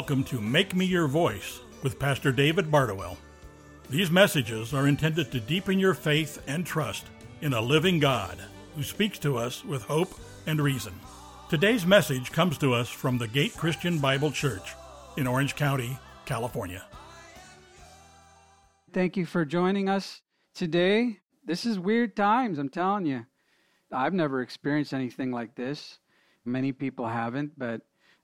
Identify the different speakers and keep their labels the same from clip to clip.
Speaker 1: Welcome to Make Me Your Voice with Pastor David Bardowell. These messages are intended to deepen your faith and trust in a living God who speaks to us with hope and reason. Today's message comes to us from the Gate Christian Bible Church in Orange County, California.
Speaker 2: Thank you for joining us today. This is weird times, I'm telling you. I've never experienced anything like this. Many people haven't, but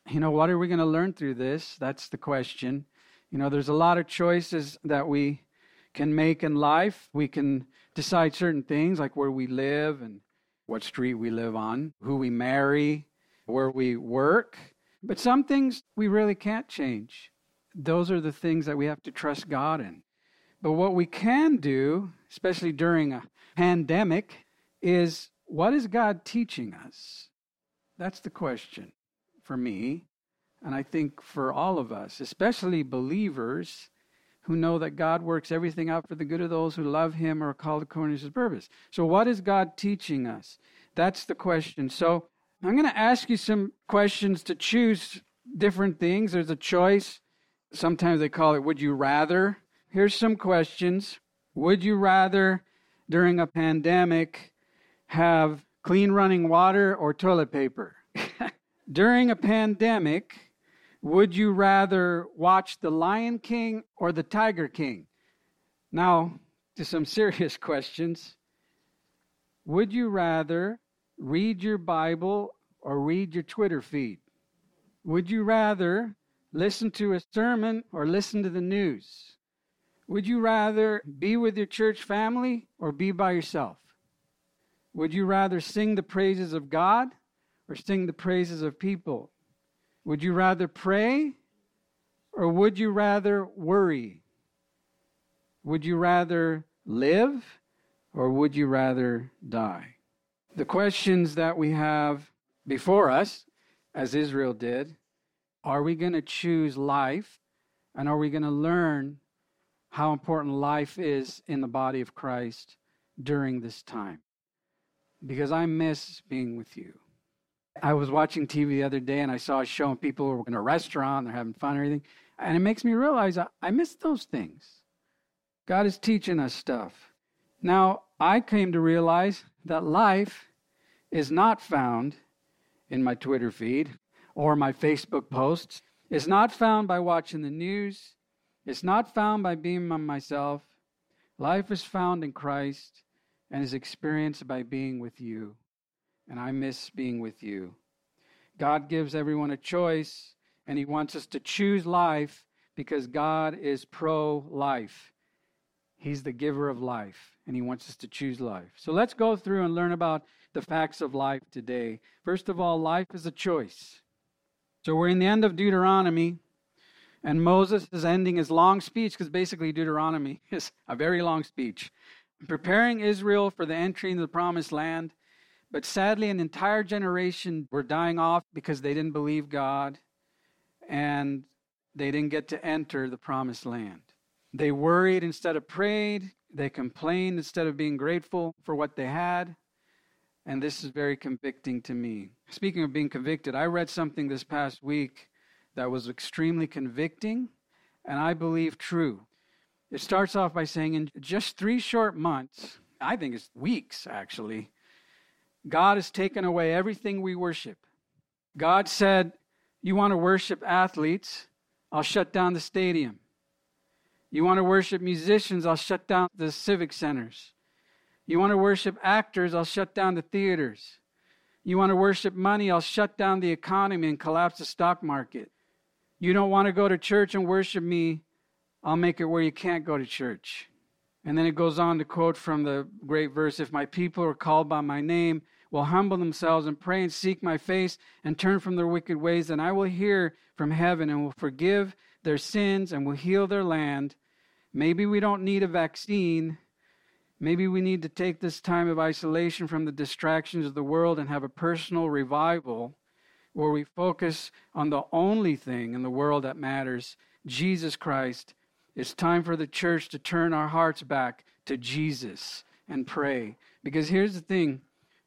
Speaker 2: you know, what are we going to learn through this? That's the question. You know, there's a lot of choices that we can make in life. We can decide certain things like where we live and what street we live on, who we marry, where we work. But some things we really can't change. Those are the things that we have to trust God in. But what we can do, especially during a pandemic, is what is God teaching us? That's the question for me, and I think for all of us, especially believers who know that God works everything out for the good of those who love Him or are called according to His purpose. So, what is God teaching us? That's the question. So, I'm going to ask you some questions to choose different things. There's a choice. Sometimes they call it Would You Rather? Here's some questions. Would you rather, during a pandemic, have clean running water or toilet paper? During a pandemic, would you rather watch The Lion King or The Tiger King? Now, to some serious questions. Would you rather read your Bible or read your Twitter feed? Would you rather listen to a sermon or listen to the news? Would you rather be with your church family or be by yourself? Would you rather sing the praises of God or sing the praises of people? Would you rather pray or would you rather worry? Would you rather live or would you rather die? The questions that we have before us, as Israel did, are we going to choose life and are we going to learn how important life is in the body of Christ during this time? Because I miss being with you. I was watching TV the other day and I saw a show and people were in a restaurant, they're having fun or anything. And it makes me realize I, I miss those things. God is teaching us stuff. Now, I came to realize that life is not found in my Twitter feed or my Facebook posts. It's not found by watching the news. It's not found by being by myself. Life is found in Christ and is experienced by being with you and I miss being with you. God gives everyone a choice, and He wants us to choose life because God is pro life. He's the giver of life, and He wants us to choose life. So let's go through and learn about the facts of life today. First of all, life is a choice. So we're in the end of Deuteronomy, and Moses is ending his long speech because basically Deuteronomy is a very long speech, preparing Israel for the entry into the promised land. But sadly, an entire generation were dying off because they didn't believe God and they didn't get to enter the promised land. They worried instead of prayed. They complained instead of being grateful for what they had. And this is very convicting to me. Speaking of being convicted, I read something this past week that was extremely convicting and I believe true. It starts off by saying, in just three short months, I think it's weeks actually, God has taken away everything we worship. God said, You want to worship athletes? I'll shut down the stadium. You want to worship musicians? I'll shut down the civic centers. You want to worship actors? I'll shut down the theaters. You want to worship money? I'll shut down the economy and collapse the stock market. You don't want to go to church and worship me? I'll make it where you can't go to church. And then it goes on to quote from the great verse If my people are called by my name, will humble themselves and pray and seek my face and turn from their wicked ways, then I will hear from heaven and will forgive their sins and will heal their land. Maybe we don't need a vaccine. Maybe we need to take this time of isolation from the distractions of the world and have a personal revival where we focus on the only thing in the world that matters Jesus Christ. It's time for the church to turn our hearts back to Jesus and pray. Because here's the thing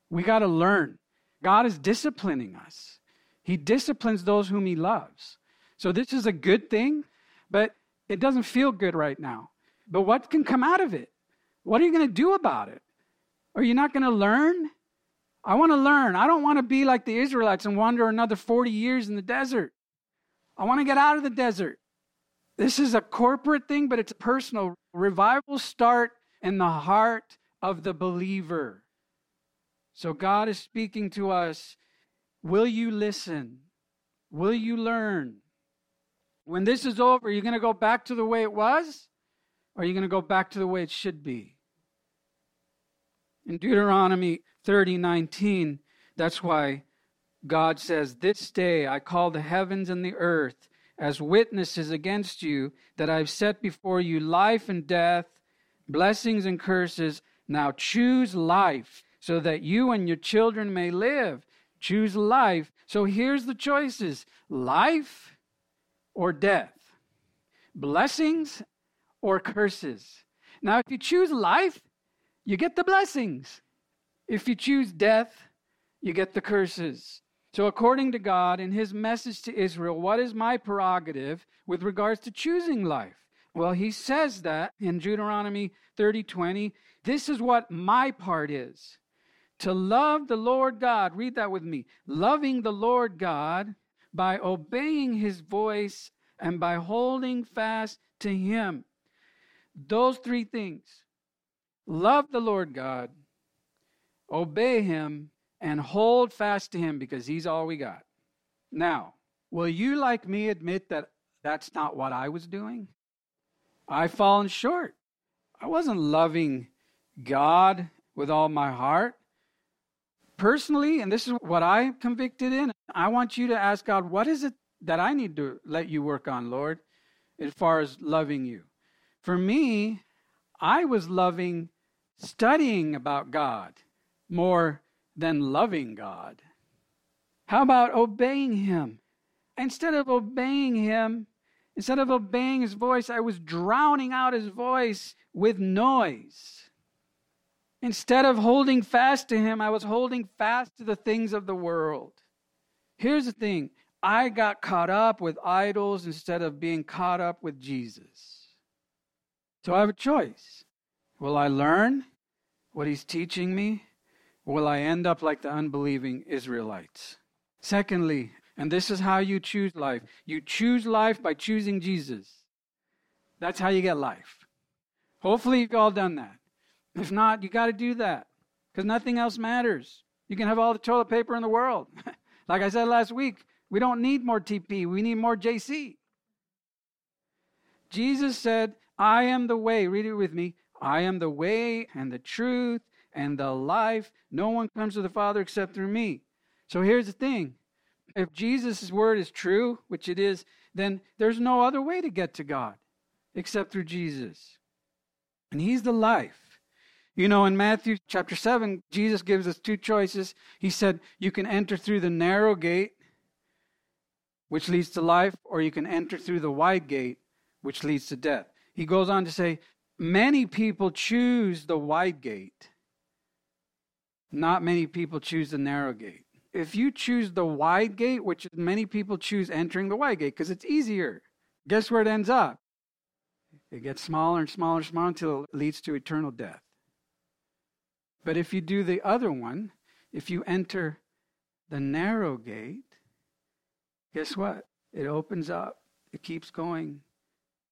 Speaker 2: we got to learn. God is disciplining us. He disciplines those whom He loves. So this is a good thing, but it doesn't feel good right now. But what can come out of it? What are you going to do about it? Are you not going to learn? I want to learn. I don't want to be like the Israelites and wander another 40 years in the desert. I want to get out of the desert. This is a corporate thing, but it's personal. Revival start in the heart of the believer. So God is speaking to us. Will you listen? Will you learn? When this is over, are you going to go back to the way it was? Or are you going to go back to the way it should be? In Deuteronomy 30 19, that's why God says, This day I call the heavens and the earth as witnesses against you that I've set before you life and death, blessings and curses. Now choose life so that you and your children may live. Choose life. So here's the choices life or death, blessings or curses. Now, if you choose life, you get the blessings. If you choose death, you get the curses. So, according to God, in his message to Israel, what is my prerogative with regards to choosing life? Well, he says that in Deuteronomy 30 20. This is what my part is to love the Lord God. Read that with me. Loving the Lord God by obeying his voice and by holding fast to him. Those three things love the Lord God, obey him, and hold fast to Him because He's all we got. Now, will you, like me, admit that that's not what I was doing? I've fallen short. I wasn't loving God with all my heart. Personally, and this is what I'm convicted in, I want you to ask God, what is it that I need to let you work on, Lord, as far as loving you? For me, I was loving studying about God more than loving God? How about obeying Him? Instead of obeying Him, instead of obeying His voice, I was drowning out His voice with noise. Instead of holding fast to Him, I was holding fast to the things of the world. Here's the thing I got caught up with idols instead of being caught up with Jesus. So I have a choice. Will I learn what He's teaching me? will I end up like the unbelieving Israelites? Secondly, and this is how you choose life you choose life by choosing Jesus. That's how you get life. Hopefully, you've all done that. If not, you got to do that because nothing else matters. You can have all the toilet paper in the world. like I said last week, we don't need more TP, we need more JC. Jesus said, I am the way. Read it with me. I am the way and the truth and the life. No one comes to the Father except through me. So here's the thing if Jesus' word is true, which it is, then there's no other way to get to God except through Jesus. And He's the life. You know, in Matthew chapter 7, Jesus gives us two choices. He said, You can enter through the narrow gate, which leads to life, or you can enter through the wide gate, which leads to death. He goes on to say, Many people choose the wide gate not many people choose the narrow gate. If you choose the wide gate, which many people choose entering the wide gate because it's easier, guess where it ends up? It gets smaller and smaller and smaller until it leads to eternal death. But if you do the other one, if you enter the narrow gate, guess what? It opens up. It keeps going,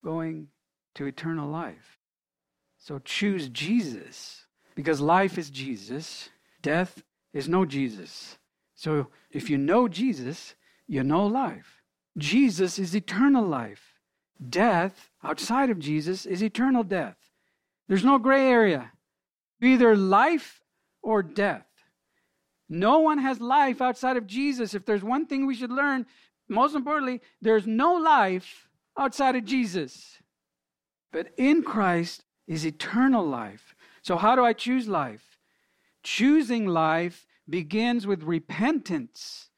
Speaker 2: going to eternal life. So choose Jesus because life is Jesus Death is no Jesus. So if you know Jesus, you know life. Jesus is eternal life. Death outside of Jesus is eternal death. There's no gray area. Either life or death. No one has life outside of Jesus. If there's one thing we should learn, most importantly, there's no life outside of Jesus. But in Christ is eternal life. So, how do I choose life? Choosing life begins with repentance.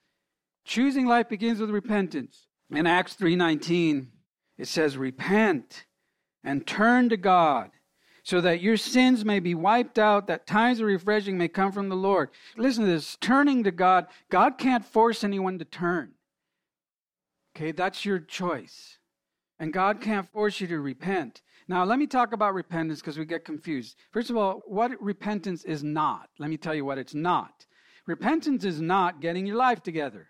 Speaker 2: Choosing life begins with repentance. In Acts 3:19, it says, "Repent and turn to God, so that your sins may be wiped out, that times of refreshing may come from the Lord." Listen to this, turning to God, God can't force anyone to turn. Okay, that's your choice. And God can't force you to repent. Now, let me talk about repentance because we get confused. First of all, what repentance is not. Let me tell you what it's not. Repentance is not getting your life together.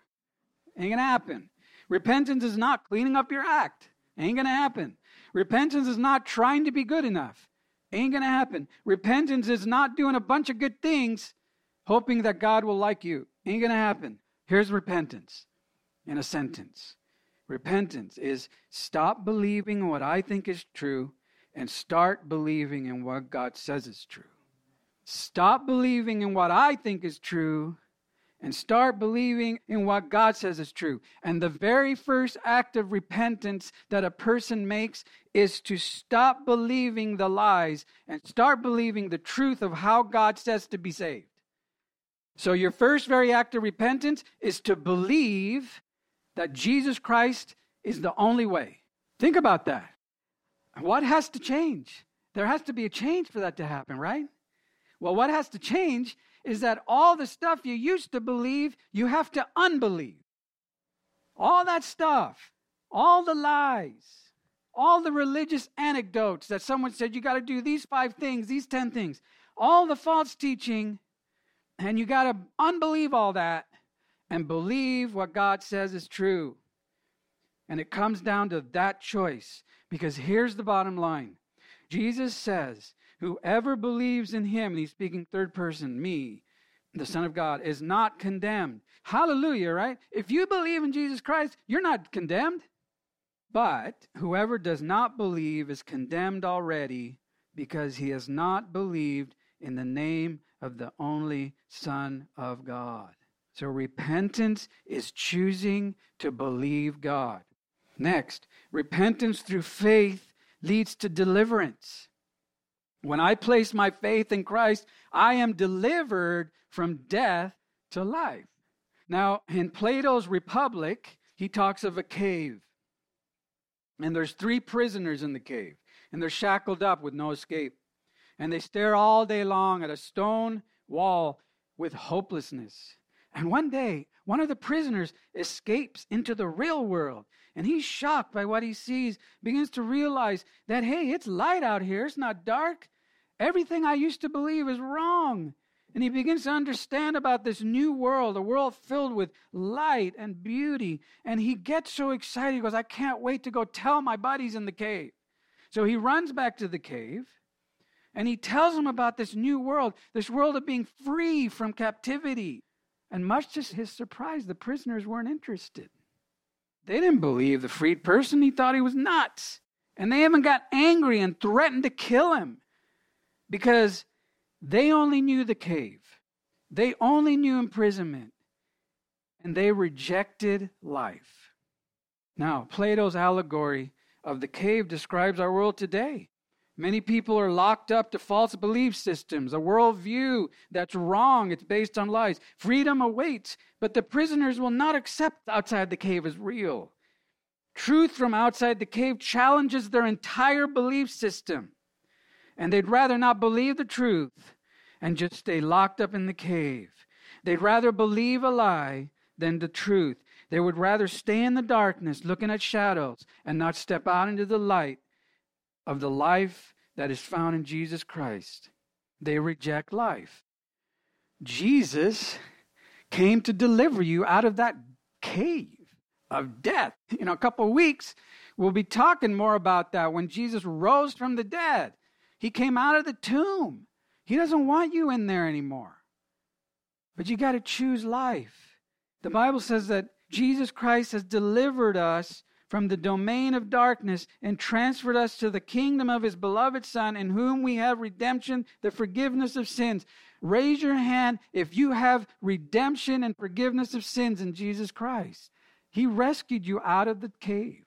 Speaker 2: Ain't gonna happen. Repentance is not cleaning up your act. Ain't gonna happen. Repentance is not trying to be good enough. Ain't gonna happen. Repentance is not doing a bunch of good things hoping that God will like you. Ain't gonna happen. Here's repentance in a sentence repentance is stop believing what I think is true and start believing in what God says is true. Stop believing in what I think is true and start believing in what God says is true. And the very first act of repentance that a person makes is to stop believing the lies and start believing the truth of how God says to be saved. So, your first very act of repentance is to believe that Jesus Christ is the only way. Think about that. What has to change? There has to be a change for that to happen, right? Well, what has to change is that all the stuff you used to believe, you have to unbelieve. All that stuff, all the lies, all the religious anecdotes that someone said you got to do these five things, these 10 things, all the false teaching, and you got to unbelieve all that and believe what God says is true. And it comes down to that choice because here's the bottom line Jesus says, Whoever believes in him, and he's speaking third person, me, the Son of God, is not condemned. Hallelujah, right? If you believe in Jesus Christ, you're not condemned. But whoever does not believe is condemned already because he has not believed in the name of the only Son of God. So repentance is choosing to believe God. Next, repentance through faith leads to deliverance. When I place my faith in Christ, I am delivered from death to life. Now, in Plato's Republic, he talks of a cave. And there's three prisoners in the cave, and they're shackled up with no escape. And they stare all day long at a stone wall with hopelessness. And one day, one of the prisoners escapes into the real world, and he's shocked by what he sees, begins to realize that, hey, it's light out here, it's not dark. Everything I used to believe is wrong. And he begins to understand about this new world, a world filled with light and beauty. And he gets so excited. He goes, I can't wait to go tell my buddies in the cave. So he runs back to the cave and he tells them about this new world, this world of being free from captivity. And much to his surprise, the prisoners weren't interested. They didn't believe the freed person. He thought he was nuts. And they even got angry and threatened to kill him because they only knew the cave, they only knew imprisonment, and they rejected life. Now, Plato's allegory of the cave describes our world today. Many people are locked up to false belief systems, a worldview that's wrong, it's based on lies. Freedom awaits, but the prisoners will not accept outside the cave as real. Truth from outside the cave challenges their entire belief system, and they'd rather not believe the truth and just stay locked up in the cave. They'd rather believe a lie than the truth. They would rather stay in the darkness looking at shadows and not step out into the light of the life that is found in Jesus Christ. They reject life. Jesus came to deliver you out of that cave of death. In a couple of weeks, we'll be talking more about that when Jesus rose from the dead. He came out of the tomb. He doesn't want you in there anymore. But you got to choose life. The Bible says that Jesus Christ has delivered us from the domain of darkness and transferred us to the kingdom of his beloved Son, in whom we have redemption, the forgiveness of sins. Raise your hand if you have redemption and forgiveness of sins in Jesus Christ. He rescued you out of the cave.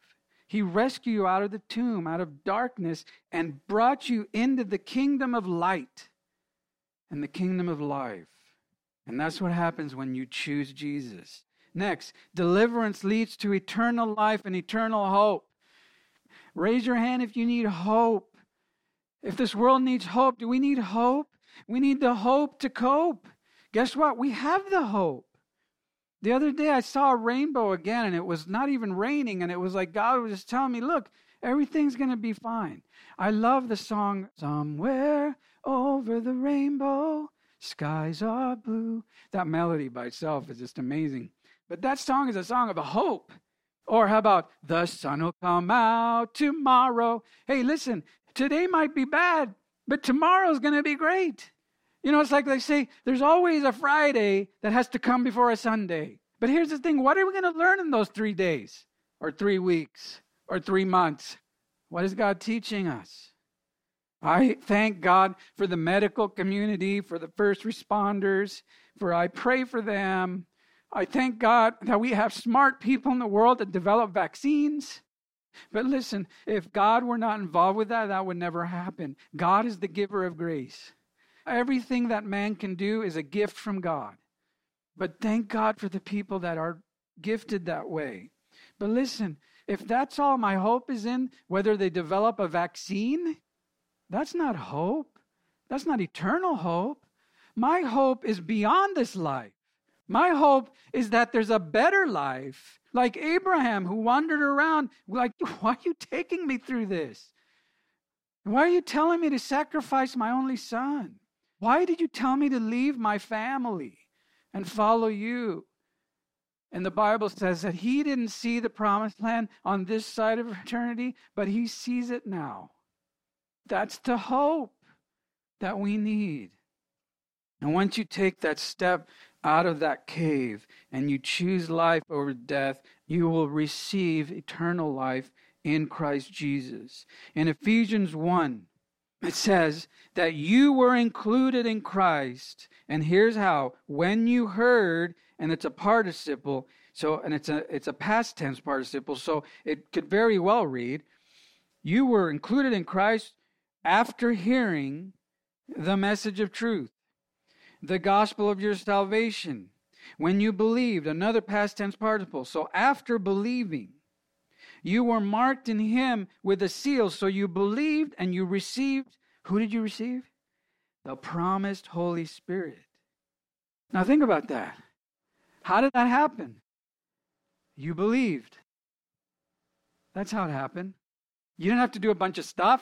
Speaker 2: He rescued you out of the tomb, out of darkness, and brought you into the kingdom of light and the kingdom of life. And that's what happens when you choose Jesus. Next, deliverance leads to eternal life and eternal hope. Raise your hand if you need hope. If this world needs hope, do we need hope? We need the hope to cope. Guess what? We have the hope. The other day I saw a rainbow again and it was not even raining and it was like God was just telling me, look, everything's going to be fine. I love the song, Somewhere Over the Rainbow, Skies Are Blue. That melody by itself is just amazing. But that song is a song of hope. Or how about, The sun will come out tomorrow? Hey, listen, today might be bad, but tomorrow's going to be great. You know, it's like they say there's always a Friday that has to come before a Sunday. But here's the thing what are we going to learn in those three days, or three weeks, or three months? What is God teaching us? I thank God for the medical community, for the first responders, for I pray for them. I thank God that we have smart people in the world that develop vaccines. But listen, if God were not involved with that, that would never happen. God is the giver of grace. Everything that man can do is a gift from God. But thank God for the people that are gifted that way. But listen, if that's all my hope is in, whether they develop a vaccine, that's not hope. That's not eternal hope. My hope is beyond this life. My hope is that there's a better life, like Abraham, who wandered around, like, why are you taking me through this? Why are you telling me to sacrifice my only son? Why did you tell me to leave my family and follow you? And the Bible says that he didn't see the promised land on this side of eternity, but he sees it now. That's the hope that we need. And once you take that step out of that cave and you choose life over death, you will receive eternal life in Christ Jesus. In Ephesians 1, it says that you were included in Christ. And here's how when you heard, and it's a participle, so and it's a it's a past tense participle, so it could very well read, you were included in Christ after hearing the message of truth, the gospel of your salvation. When you believed, another past tense participle. So after believing, you were marked in him with a seal. So you believed and you received. Who did you receive? The promised Holy Spirit. Now think about that. How did that happen? You believed. That's how it happened. You didn't have to do a bunch of stuff.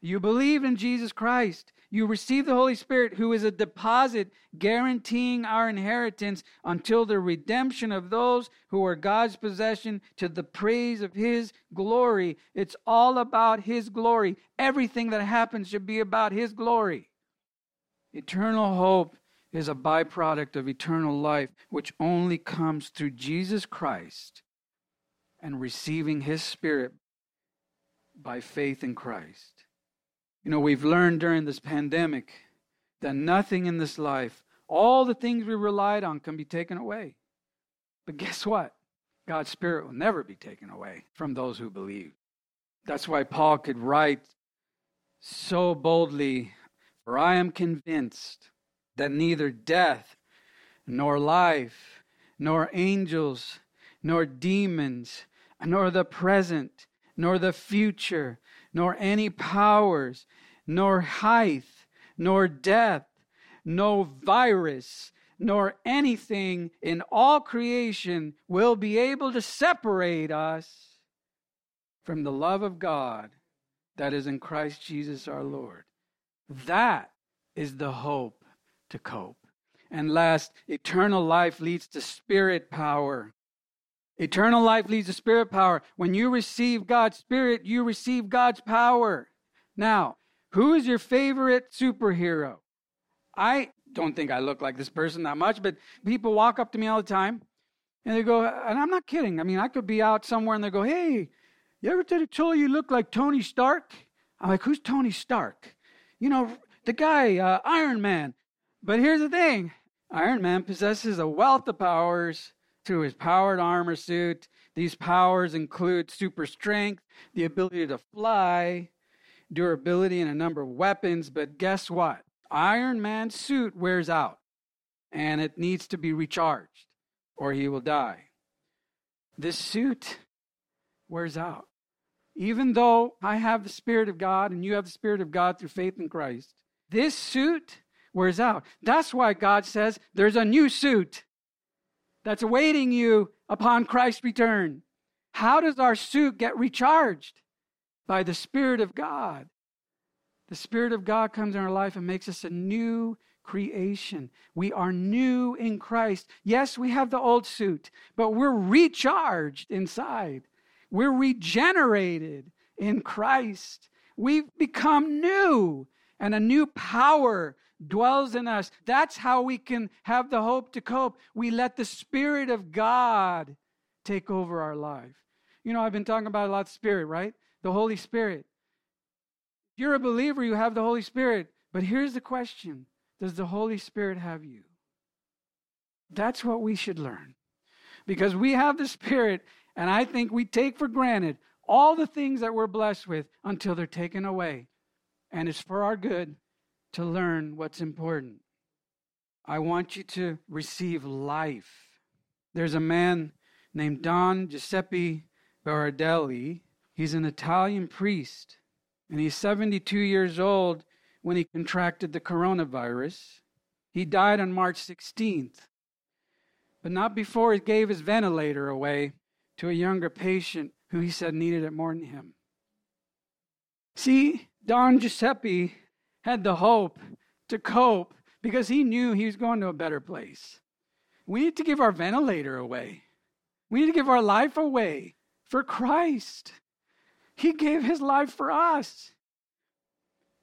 Speaker 2: You believed in Jesus Christ. You received the Holy Spirit, who is a deposit guaranteeing our inheritance until the redemption of those who are God's possession to the praise of His glory. It's all about His glory. Everything that happens should be about His glory. Eternal hope is a byproduct of eternal life, which only comes through Jesus Christ and receiving His Spirit by faith in Christ. You know, we've learned during this pandemic that nothing in this life, all the things we relied on, can be taken away. But guess what? God's Spirit will never be taken away from those who believe. That's why Paul could write so boldly For I am convinced that neither death, nor life, nor angels, nor demons, nor the present, nor the future, nor any powers, nor height, nor depth, no virus, nor anything in all creation will be able to separate us from the love of God that is in Christ Jesus our Lord. That is the hope to cope. And last, eternal life leads to spirit power. Eternal life leads to spirit power. When you receive God's spirit, you receive God's power. Now, who is your favorite superhero? I don't think I look like this person that much, but people walk up to me all the time and they go, and I'm not kidding. I mean, I could be out somewhere and they go, hey, you ever did a told you look like Tony Stark? I'm like, who's Tony Stark? You know, the guy, uh, Iron Man. But here's the thing Iron Man possesses a wealth of powers through his powered armor suit. These powers include super strength, the ability to fly, durability, and a number of weapons. But guess what? Iron Man's suit wears out and it needs to be recharged or he will die. This suit wears out. Even though I have the Spirit of God and you have the Spirit of God through faith in Christ, this suit wears out. That's why God says there's a new suit that's awaiting you upon Christ's return. How does our suit get recharged? By the Spirit of God. The Spirit of God comes in our life and makes us a new creation. We are new in Christ. Yes, we have the old suit, but we're recharged inside. We're regenerated in Christ. We've become new, and a new power dwells in us. That's how we can have the hope to cope. We let the Spirit of God take over our life. You know, I've been talking about a lot of Spirit, right? The Holy Spirit. If you're a believer, you have the Holy Spirit. But here's the question Does the Holy Spirit have you? That's what we should learn. Because we have the Spirit, and I think we take for granted all the things that we're blessed with until they're taken away. And it's for our good to learn what's important. I want you to receive life. There's a man named Don Giuseppe Berardelli. He's an Italian priest, and he's 72 years old when he contracted the coronavirus. He died on March 16th, but not before he gave his ventilator away to a younger patient who he said needed it more than him. See, Don Giuseppe had the hope to cope because he knew he was going to a better place. We need to give our ventilator away. We need to give our life away for Christ. He gave his life for us.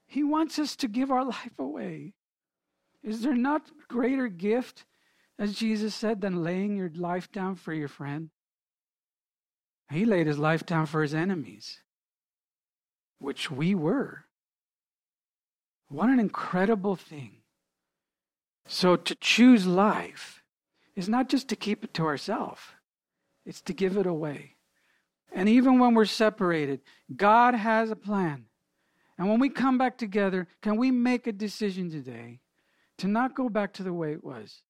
Speaker 2: He wants us to give our life away. Is there not greater gift, as Jesus said, than laying your life down for your friend? He laid his life down for his enemies, which we were. What an incredible thing. So to choose life is not just to keep it to ourselves, it's to give it away. And even when we're separated, God has a plan. And when we come back together, can we make a decision today to not go back to the way it was,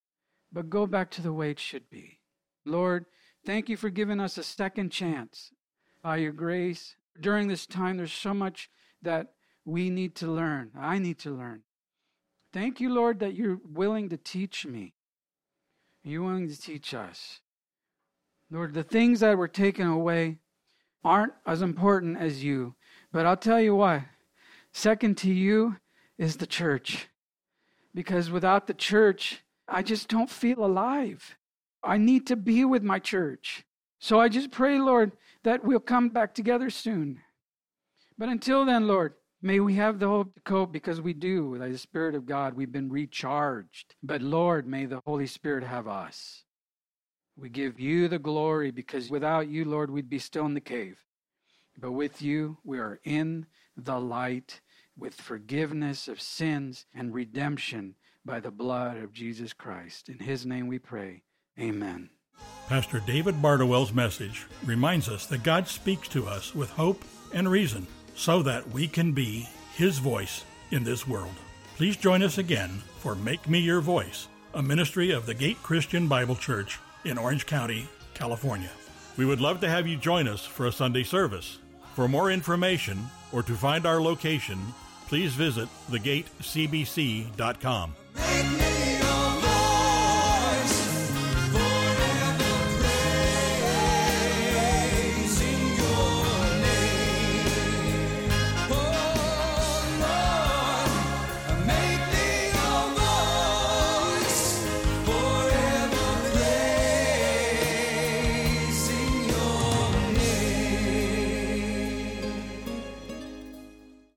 Speaker 2: but go back to the way it should be? Lord, thank you for giving us a second chance by your grace. During this time, there's so much that we need to learn. I need to learn. Thank you, Lord, that you're willing to teach me. You're willing to teach us. Lord, the things that were taken away aren't as important as you. But I'll tell you why. Second to you is the church. Because without the church, I just don't feel alive. I need to be with my church. So I just pray, Lord, that we'll come back together soon. But until then, Lord, May we have the hope to cope because we do. By the Spirit of God, we've been recharged. But Lord, may the Holy Spirit have us. We give you the glory because without you, Lord, we'd be still in the cave. But with you, we are in the light with forgiveness of sins and redemption by the blood of Jesus Christ. In his name we pray. Amen.
Speaker 1: Pastor David Bardowell's message reminds us that God speaks to us with hope and reason so that we can be His voice in this world. Please join us again for Make Me Your Voice, a ministry of the Gate Christian Bible Church in Orange County, California. We would love to have you join us for a Sunday service. For more information or to find our location, please visit thegatecbc.com.